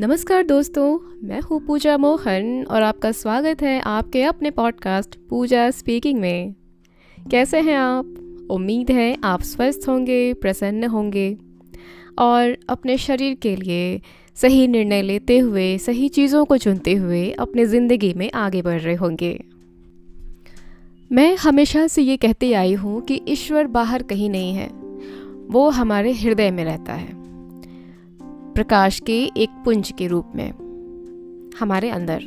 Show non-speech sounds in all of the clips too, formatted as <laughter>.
नमस्कार दोस्तों, मैं हूँ पूजा मोहन और आपका स्वागत है आपके अपने पॉडकास्ट पूजा स्पीकिंग में। कैसे हैं आप? उम्मीद है आप स्वस्थ होंगे, प्रसन्न होंगे और अपने शरीर के लिए सही निर्णय लेते हुए, सही चीज़ों को चुनते हुए अपने ज़िंदगी में आगे बढ़ रहे होंगे। मैं हमेशा से ये कहती आई हूँ कि ईश्वर बाहर कहीं नहीं है, वो हमारे हृदय में रहता है। प्रकाश के एक पुंज के रूप में, हमारे अंदर।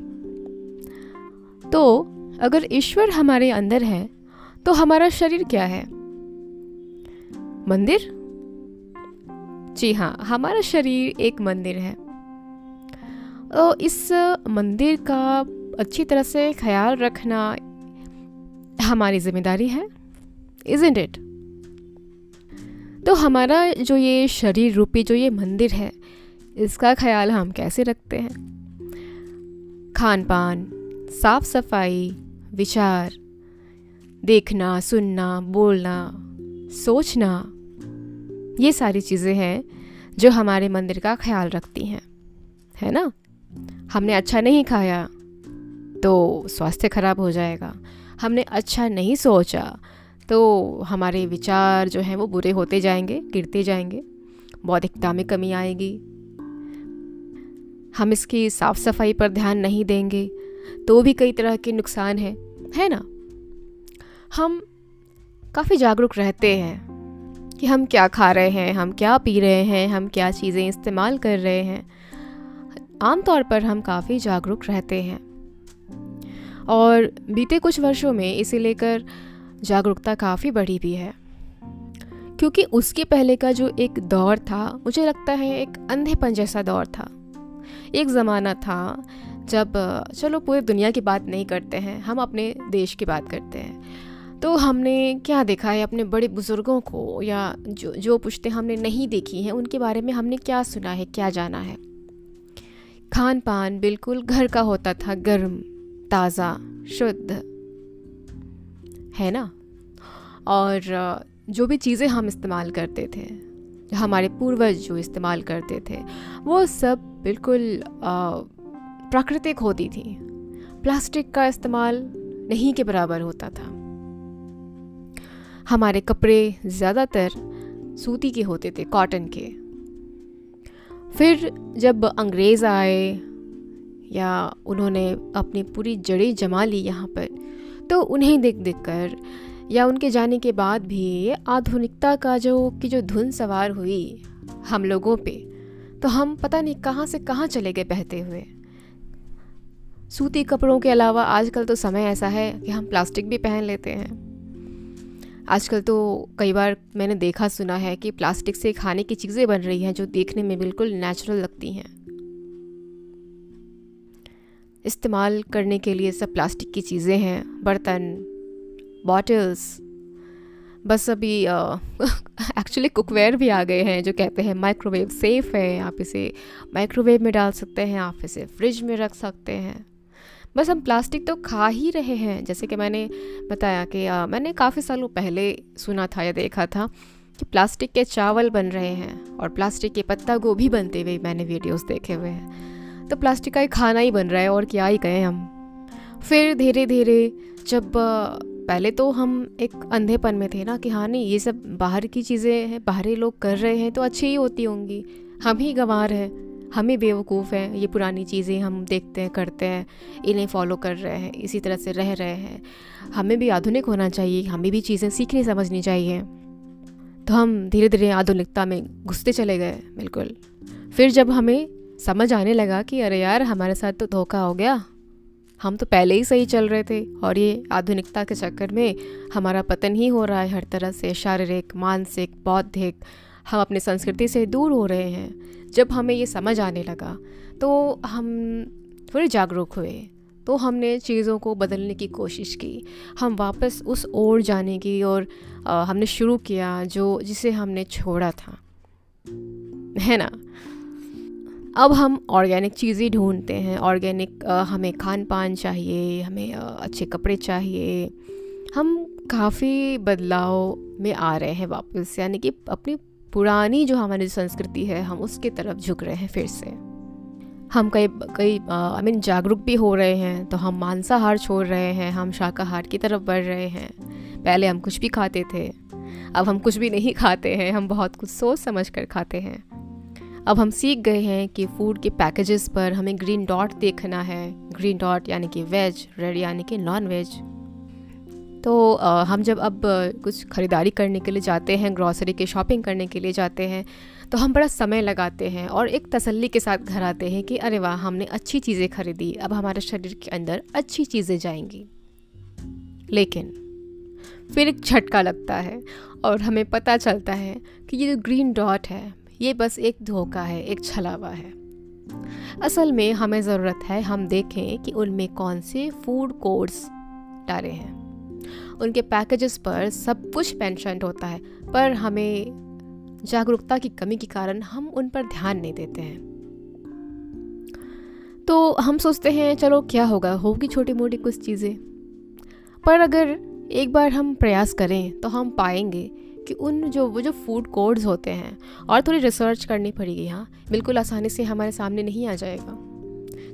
तो अगर ईश्वर हमारे अंदर है तो हमारा शरीर क्या है? मंदिर? जी हाँ हमारा शरीर एक मंदिर है। तो इस मंदिर का अच्छी तरह से ख्याल रखना हमारी ज़िम्मेदारी है इज़ इट तो हमारा जो ये शरीर रूपी जो ये मंदिर है, इसका ख्याल हम कैसे रखते हैं? खान पान साफ़ सफ़ाई विचार, देखना, सुनना, बोलना, सोचना, ये सारी चीज़ें हैं जो हमारे मंदिर का ख्याल रखती हैं, है ना? हमने अच्छा नहीं खाया तो स्वास्थ्य खराब हो जाएगा, हमने अच्छा नहीं सोचा तो हमारे विचार जो हैं वो बुरे होते जाएँगे, गिरते जाएँगे। बौद्धिकता में कमी आएगी। हम इसकी साफ़ सफ़ाई पर ध्यान नहीं देंगे तो भी कई तरह के नुकसान हैं, है ना? हम काफ़ी जागरूक रहते हैं कि हम क्या खा रहे हैं, हम क्या पी रहे हैं, हम क्या चीज़ें इस्तेमाल कर रहे हैं। आमतौर पर हम काफ़ी जागरूक रहते हैं। और बीते कुछ वर्षों में इसे लेकर जागरूकता काफ़ी बढ़ी भी है। क्योंकि उसके पहले का जो एक दौर था, मुझे लगता है एक अंधेपन जैसा दौर था। एक ज़माना था जब, चलो पूरी दुनिया की बात नहीं करते हैं, हम अपने देश की बात करते हैं। तो हमने क्या देखा है अपने बड़े बुज़ुर्गों को या जो जो पुश्ते हमने नहीं देखी हैं, उनके बारे में हमने क्या सुना है, क्या जाना है? खान पान बिल्कुल घर का होता था, गर्म, ताज़ा, शुद्ध। है ना? और जो भी चीज़ें हम इस्तेमाल करते थे हमारे पूर्वज जो इस्तेमाल करते थे, वो सब बिल्कुल प्राकृतिक होती थी। प्लास्टिक का इस्तेमाल नहीं के बराबर होता था। हमारे कपड़े ज़्यादातर सूती के होते थे, कॉटन के। फिर जब अंग्रेज़ आए या उन्होंने अपनी पूरी जड़ें जमा ली यहाँ पर तो उन्हें देख देख कर या उनके जाने के बाद भी आधुनिकता का जो, की जो धुन सवार हुई हम लोगों पे तो हम पता नहीं कहाँ से कहाँ चले गए बहते हुए। सूती कपड़ों के अलावा आजकल तो समय ऐसा है कि हम प्लास्टिक भी पहन लेते हैं। आजकल तो कई बार मैंने देखा, सुना है कि प्लास्टिक से खाने की चीज़ें बन रही हैं जो देखने में बिल्कुल नेचुरल लगती हैं। इस्तेमाल करने के लिए सब प्लास्टिक की चीज़ें हैं बर्तन बॉटल्स बस अभी एक्चुअली कुकवेयर <laughs> भी आ गए हैं जो कहते हैं माइक्रोवेव सेफ़ है आप इसे माइक्रोवेव में डाल सकते हैं आप इसे फ्रिज में रख सकते हैं। बस हम प्लास्टिक तो खा ही रहे हैं जैसे कि मैंने बताया कि आ, मैंने काफ़ी सालों पहले सुना था या देखा था कि प्लास्टिक के चावल बन रहे हैं और प्लास्टिक के पत्ता गोभी बनते हुए मैंने वीडियोस देखे हुए हैं। तो प्लास्टिक का एक खाना ही बन रहा है, और क्या ही कहें हम। फिर धीरे धीरे जब पहले तो हम एक अंधेपन में थे ना कि हाँ नहीं, ये सब बाहर की चीज़ें हैं, बाहरी लोग कर रहे हैं तो अच्छी ही होती होंगी। हम ही गंवार हैं, हम ही बेवकूफ़ हैं, ये पुरानी चीज़ें हम देखते हैं, करते हैं, इन्हें फॉलो कर रहे हैं, इसी तरह से रह रहे हैं। हमें भी आधुनिक होना चाहिए, हमें भी चीज़ें सीखनी समझनी चाहिए। तो हम धीरे धीरे आधुनिकता में घुसते चले गए, बिल्कुल। फिर जब हमें समझ आने लगा कि अरे यार, हमारे साथ तो धोखा हो गया। हम तो पहले ही सही चल रहे थे। और ये आधुनिकता के चक्कर में हमारा पतन ही हो रहा है हर तरह से शारीरिक, मानसिक, बौद्धिक। हम अपनी संस्कृति से दूर हो रहे हैं। जब हमें ये समझ आने लगा तो हम थोड़े जागरूक हुए। तो हमने चीज़ों को बदलने की कोशिश की। हम वापस उस ओर जाने की और हमने शुरू किया जो जिसे हमने छोड़ा था। है ना? अब हम ऑर्गेनिक चीज़ें ढूंढते हैं। ऑर्गेनिक हमें खान पान चाहिए, हमें अच्छे कपड़े चाहिए। हम काफ़ी बदलाव में आ रहे हैं वापस, यानी कि अपनी पुरानी जो हमारी संस्कृति है, हम उसके तरफ़ झुक रहे हैं फिर से। हम कई कई आई मीन जागरूक भी हो रहे हैं तो हम मांसाहार छोड़ रहे हैं, हम शाकाहार की तरफ़ बढ़ रहे हैं। पहले हम कुछ भी खाते थे, अब हम कुछ भी नहीं खाते हैं, हम बहुत कुछ सोच समझ कर खाते हैं। अब हम सीख गए हैं कि फ़ूड के पैकेजेस पर हमें ग्रीन डॉट देखना है। ग्रीन डॉट यानी कि वेज रेड यानी कि नॉन वेज तो आ, हम जब अब कुछ ख़रीदारी करने के लिए जाते हैं ग्रॉसरी की शॉपिंग करने के लिए जाते हैं तो हम बड़ा समय लगाते हैं और एक तसल्ली के साथ घर आते हैं कि अरे वाह हमने अच्छी चीज़ें खरीदी अब हमारे शरीर के अंदर अच्छी चीज़ें जाएँगी। लेकिन फिर एक झटका लगता है और हमें पता चलता है कि ये जो ग्रीन डॉट है ये बस एक धोखा है, एक छलावा है। असल में हमें ज़रूरत है, हम देखें कि उनमें कौन से फ़ूड कोड्स डाले हैं। उनके पैकेजेस पर सब कुछ मैंशन होता है, पर हमें जागरूकता की कमी के कारण हम उन पर ध्यान नहीं देते हैं। तो हम सोचते हैं, चलो क्या होगा, होगी छोटी मोटी कुछ चीज़ें। पर अगर एक बार हम प्रयास करें तो हम पाएँगे कि उन जो वो जो फ़ूड कोड्स होते हैं और थोड़ी रिसर्च करनी पड़ेगी हाँ। बिल्कुल आसानी से हमारे सामने नहीं आ जाएगा।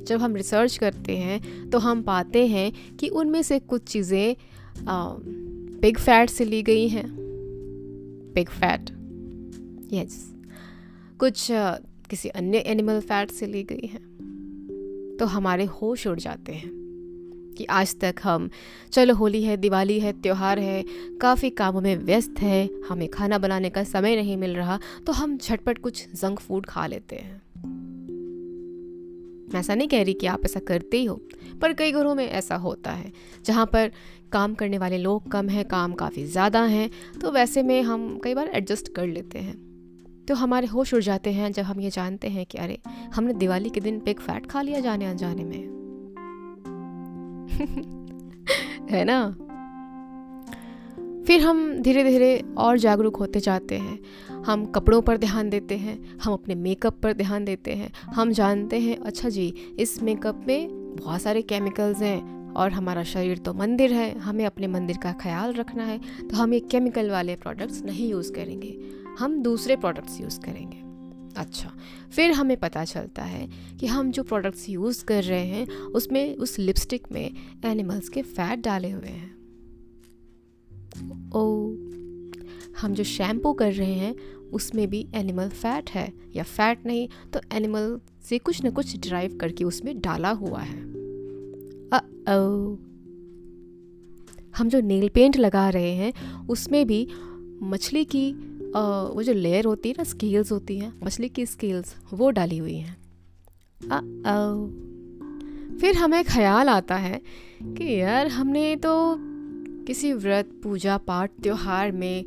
जब हम रिसर्च करते हैं तो हम पाते हैं कि उनमें से कुछ चीज़ें बिग फैट से ली गई हैं। बिग फैट यस कुछ आ, किसी अन्य एनिमल फैट से ली गई हैं। तो हमारे होश उड़ जाते हैं। कि आज तक हम, चलो होली है, दिवाली है, त्यौहार है, काफ़ी कामों में व्यस्त है, हमें खाना बनाने का समय नहीं मिल रहा तो हम झटपट कुछ जंक फ़ूड खा लेते हैं। मैं ऐसा नहीं कह रही कि आप ऐसा करते ही हो, पर कई घरों में ऐसा होता है, जहाँ पर काम करने वाले लोग कम हैं, काम काफ़ी ज़्यादा हैं तो वैसे में हम कई बार एडजस्ट कर लेते हैं। तो हमारे होश उड़ जाते हैं जब हम ये जानते हैं कि अरे, हमने दिवाली के दिन पिग फैट खा लिया जाने अनजाने में। <laughs> है ना? फिर हम धीरे धीरे और जागरूक होते जाते हैं। हम कपड़ों पर ध्यान देते हैं, हम अपने मेकअप पर ध्यान देते हैं। हम जानते हैं अच्छा जी, इस मेकअप में बहुत सारे केमिकल्स हैं और हमारा शरीर तो मंदिर है, हमें अपने मंदिर का ख्याल रखना है तो हम ये केमिकल वाले प्रोडक्ट्स नहीं यूज़ करेंगे। हम दूसरे प्रोडक्ट्स यूज़ करेंगे। अच्छा। फिर हमें पता चलता है कि हम जो प्रोडक्ट्स यूज़ कर रहे हैं, उसमें, उस लिपस्टिक में एनिमल्स के फैट डाले हुए हैं। ओ हम जो शैम्पू कर रहे हैं, उसमें भी एनिमल फैट है। या फैट नहीं तो एनिमल से कुछ ना कुछ ड्राइव करके उसमें डाला हुआ है। ओ हम जो नेल पेंट लगा रहे हैं, उसमें भी मछली की वो जो लेयर होती है ना स्केल्स होती हैं मछली की स्केल्स वो डाली हुई हैं। फिर हमें ख्याल आता है कि यार हमने तो किसी व्रत पूजा पाठ त्योहार में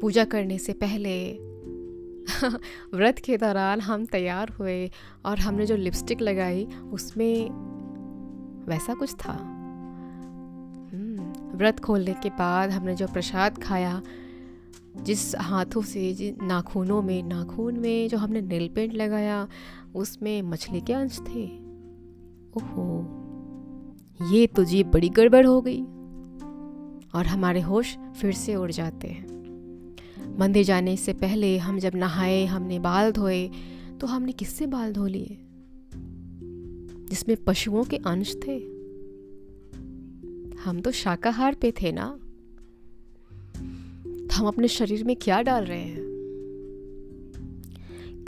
पूजा करने से पहले <laughs> व्रत के दौरान हम तैयार हुए और हमने जो लिपस्टिक लगाई उसमें वैसा कुछ था। हम्म, व्रत खोलने के बाद हमने जो प्रसाद खाया जिस हाथों से जिस नाखूनों में, नाखून में जो हमने नील पेंट लगाया, उसमें मछली के अंश थे। ओहो, ये तो जी बड़ी गड़बड़ हो गई। और हमारे होश फिर से उड़ जाते हैं। मंदिर जाने से पहले हम जब नहाए, हमने बाल धोए तो हमने किससे बाल धो लिए? जिसमें पशुओं के अंश थे। हम तो शाकाहार पे थे ना? हम अपने शरीर में क्या डाल रहे हैं?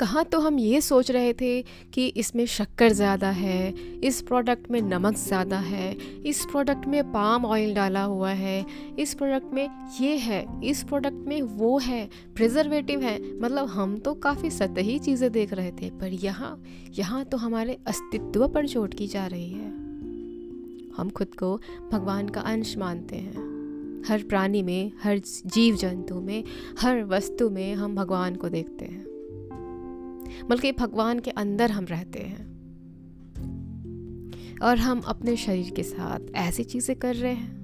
कहाँ तो हम ये सोच रहे थे कि इसमें शक्कर ज़्यादा है, इस प्रोडक्ट में नमक ज़्यादा है, इस प्रोडक्ट में पाम ऑयल डाला हुआ है, इस प्रोडक्ट में ये है, इस प्रोडक्ट में वो है प्रिजर्वेटिव है। मतलब हम तो काफ़ी सतही चीज़ें देख रहे थे, पर यहाँ यहाँ तो हमारे अस्तित्व पर चोट की जा रही है। हम खुद को भगवान का अंश मानते हैं। हर प्राणी में, हर जीव जंतु में, हर वस्तु में हम भगवान को देखते हैं। बल्कि भगवान के अंदर हम रहते हैं। और हम अपने शरीर के साथ ऐसी चीज़ें कर रहे हैं।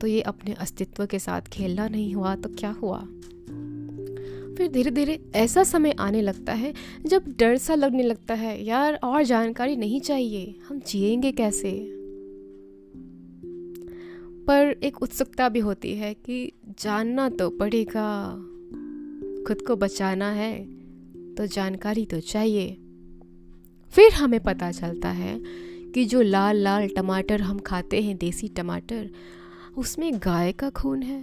तो ये अपने अस्तित्व के साथ खेलना नहीं हुआ तो क्या हुआ? फिर धीरे धीरे ऐसा समय आने लगता है जब डर सा लगने लगता है, यार, और जानकारी नहीं चाहिए, हम जिएँगे कैसे? पर एक उत्सुकता भी होती है कि जानना तो पड़ेगा। खुद को बचाना है तो जानकारी तो चाहिए। फिर हमें पता चलता है कि जो लाल लाल टमाटर हम खाते हैं, देसी टमाटर, उसमें गाय का खून है।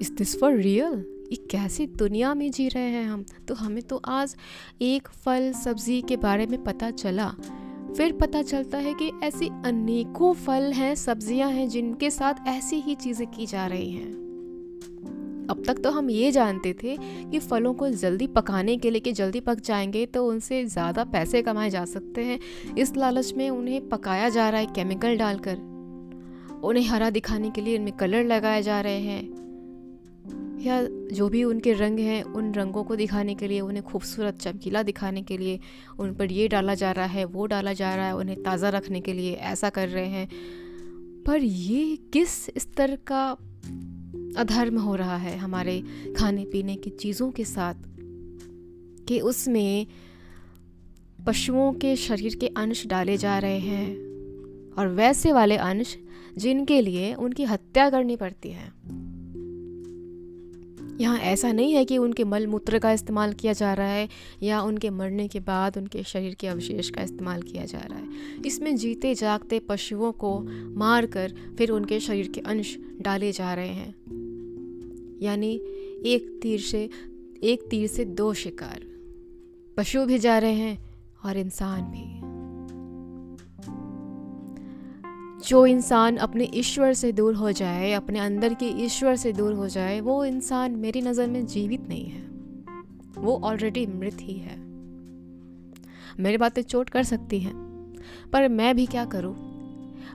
इज़ दिस फॉर रियल ये कैसी दुनिया में जी रहे हैं हम? तो हमें तो आज एक फल सब्ज़ी के बारे में पता चला। फिर पता चलता है कि ऐसी अनेकों फल हैं, सब्ज़ियाँ हैं, जिनके साथ ऐसी ही चीज़ें की जा रही हैं। अब तक तो हम ये जानते थे कि फलों को जल्दी पकाने के लिए कि जल्दी पक जाएँगे तो उनसे ज़्यादा पैसे कमाए जा सकते हैं। इस लालच में उन्हें पकाया जा रहा है केमिकल डालकर। उन्हें हरा दिखाने के लिए इनमें कलर लगाए जा रहे हैं। या जो भी उनके रंग हैं, उन रंगों को दिखाने के लिए, उन्हें खूबसूरत चमकीला दिखाने के लिए, उन पर ये डाला जा रहा है, वो डाला जा रहा है, उन्हें ताज़ा रखने के लिए ऐसा कर रहे हैं। पर ये किस स्तर का अधर्म हो रहा है हमारे खाने पीने की चीज़ों के साथ? कि उसमें पशुओं के शरीर के अंश डाले जा रहे हैं, और वैसे वाले अंश जिनके लिए उनकी हत्या करनी पड़ती है। यहाँ ऐसा नहीं है कि उनके मल मूत्र का इस्तेमाल किया जा रहा है या उनके मरने के बाद उनके शरीर के अवशेष का इस्तेमाल किया जा रहा है। इसमें जीते जागते पशुओं को मार कर फिर उनके शरीर के अंश डाले जा रहे हैं। यानी एक तीर से, एक तीर से दो शिकार। पशु भी जा रहे हैं और इंसान भी। जो इंसान अपने ईश्वर से दूर हो जाए, अपने अंदर के ईश्वर से दूर हो जाए, वो इंसान मेरी नज़र में जीवित नहीं है। वो ऑलरेडी मृत ही है। मेरी बातें चोट कर सकती हैं, पर मैं भी क्या करूँ?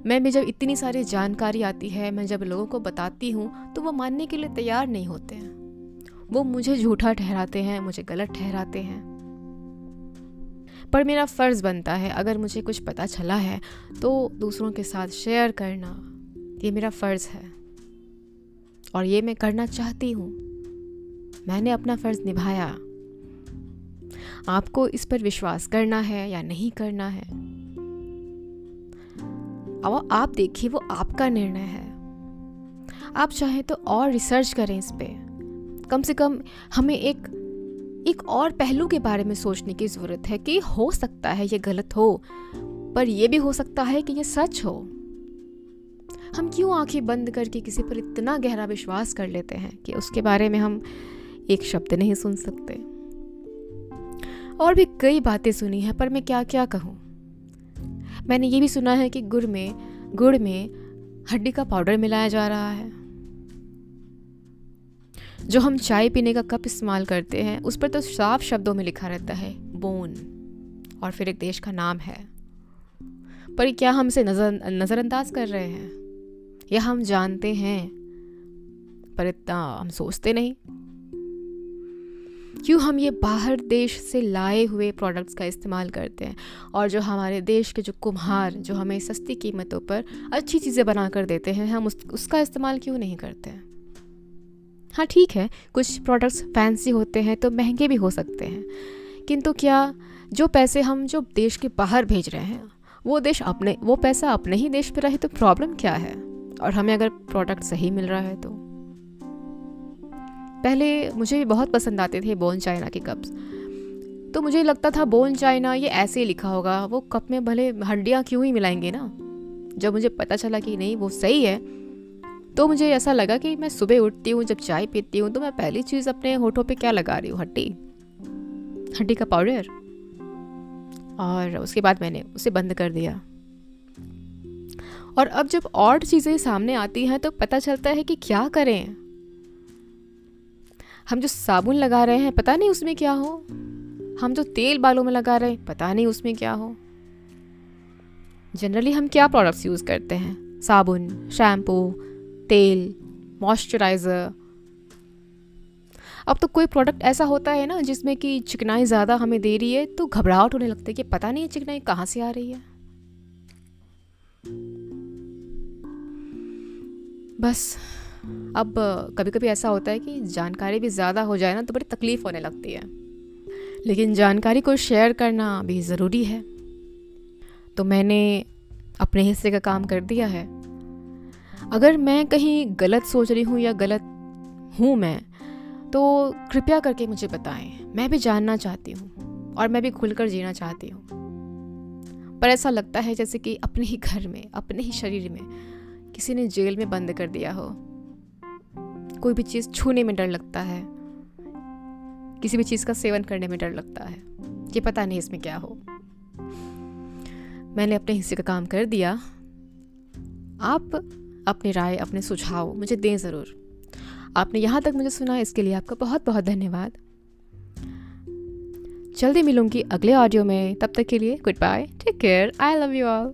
मैं भी जब इतनी सारी जानकारी आती है, मैं जब लोगों को बताती हूँ तो वो मानने के लिए तैयार नहीं होते हैं। वो मुझे झूठा ठहराते हैं, मुझे गलत ठहराते हैं। पर मेरा फ़र्ज़ बनता है, अगर मुझे कुछ पता चला है तो दूसरों के साथ शेयर करना, ये मेरा फ़र्ज़ है। और ये मैं करना चाहती हूँ। मैंने अपना फ़र्ज़ निभाया। आपको इस पर विश्वास करना है या नहीं करना है? अब आप देखिए, वो आपका निर्णय है। आप चाहें तो और रिसर्च करें इस पर कम से कम हमें एक एक और पहलू के बारे में सोचने की ज़रूरत है कि हो सकता है ये गलत हो, पर यह भी हो सकता है कि ये सच हो। हम क्यों आँखें बंद करके किसी पर इतना गहरा विश्वास कर लेते हैं कि उसके बारे में हम एक शब्द नहीं सुन सकते? और भी कई बातें सुनी हैं, पर मैं क्या क्या कहूँ? मैंने ये भी सुना है कि गुड़ में गुड़ में हड्डी का पाउडर मिलाया जा रहा है। जो हम चाय पीने का कप इस्तेमाल करते हैं उस पर तो साफ़ शब्दों में लिखा रहता है बोन। और फिर एक देश का नाम है। पर क्या हम इसे नज़र नज़रअंदाज कर रहे हैं? या हम जानते हैं पर इतना हम सोचते नहीं? क्यों हम ये बाहर देश से लाए हुए प्रोडक्ट्स का इस्तेमाल करते हैं और जो हमारे देश के जो कुम्हार जो हमें सस्ती कीमतों पर अच्छी चीज़ें बना कर देते हैं हम उस, उसका इस्तेमाल क्यों नहीं करते? हैं हाँ ठीक है, कुछ प्रोडक्ट्स फैंसी होते हैं तो महँगे भी हो सकते हैं। किंतु क्या जो पैसे हम जो देश के बाहर भेज रहे हैं, वो देश अपने, वो पैसा अपने ही देश पे रहे तो प्रॉब्लम क्या है? और हमें अगर प्रोडक्ट सही मिल रहा है तो? पहले मुझे भी बहुत पसंद आते थे बोन चाइना के कप्स तो मुझे लगता था बोन चाइना ये ऐसे ही लिखा होगा, वो कप में भले हड्डियाँ क्यों ही मिलाएँगे ना? जब मुझे पता चला कि नहीं, वो सही है तो मुझे ऐसा लगा कि मैं सुबह उठती हूँ, जब चाय पीती हूँ तो मैं पहली चीज़ अपने होठों पे क्या लगा रही हूँ? हड्डी। हड्डी का पाउडर और उसके बाद मैंने उसे बंद कर दिया। और अब जब और चीज़ें सामने आती हैं तो पता चलता है कि क्या करें? हम जो साबुन लगा रहे हैं, पता नहीं उसमें क्या हो? हम जो तेल बालों में लगा रहे हैं, पता नहीं उसमें क्या हो? जनरली हम क्या प्रोडक्ट्स यूज़ करते हैं? साबुन शैम्पू तेल मॉइस्चराइज़र अब तो कोई प्रोडक्ट ऐसा होता है ना जिसमें कि चिकनाई ज़्यादा हमें दे रही है तो घबराहट होने लगती है कि पता नहीं है चिकनाई कहाँ से आ रही है। बस, अब कभी कभी ऐसा होता है कि जानकारी भी ज़्यादा हो जाए ना तो बड़ी तकलीफ़ होने लगती है। लेकिन जानकारी को शेयर करना भी ज़रूरी है। तो मैंने अपने हिस्से का काम कर दिया है। अगर मैं कहीं गलत सोच रही हूँ या गलत हूँ मैं तो कृपया करके मुझे बताएँ। मैं भी जानना चाहती हूँ और मैं भी खुलकर जीना चाहती हूँ। पर ऐसा लगता है जैसे कि अपने ही घर में, अपने ही शरीर में किसी ने जेल में बंद कर दिया हो। कोई भी चीज़ छूने में डर लगता है। किसी भी चीज़ का सेवन करने में डर लगता है। ये पता नहीं इसमें क्या हो। मैंने अपने हिस्से का काम कर दिया। आप अपनी राय, अपने सुझाव मुझे दें ज़रूर। आपने यहाँ तक मुझे सुना, इसके लिए आपका बहुत बहुत धन्यवाद। जल्दी मिलूँगी अगले ऑडियो में, तब तक के लिए goodbye take care I love you all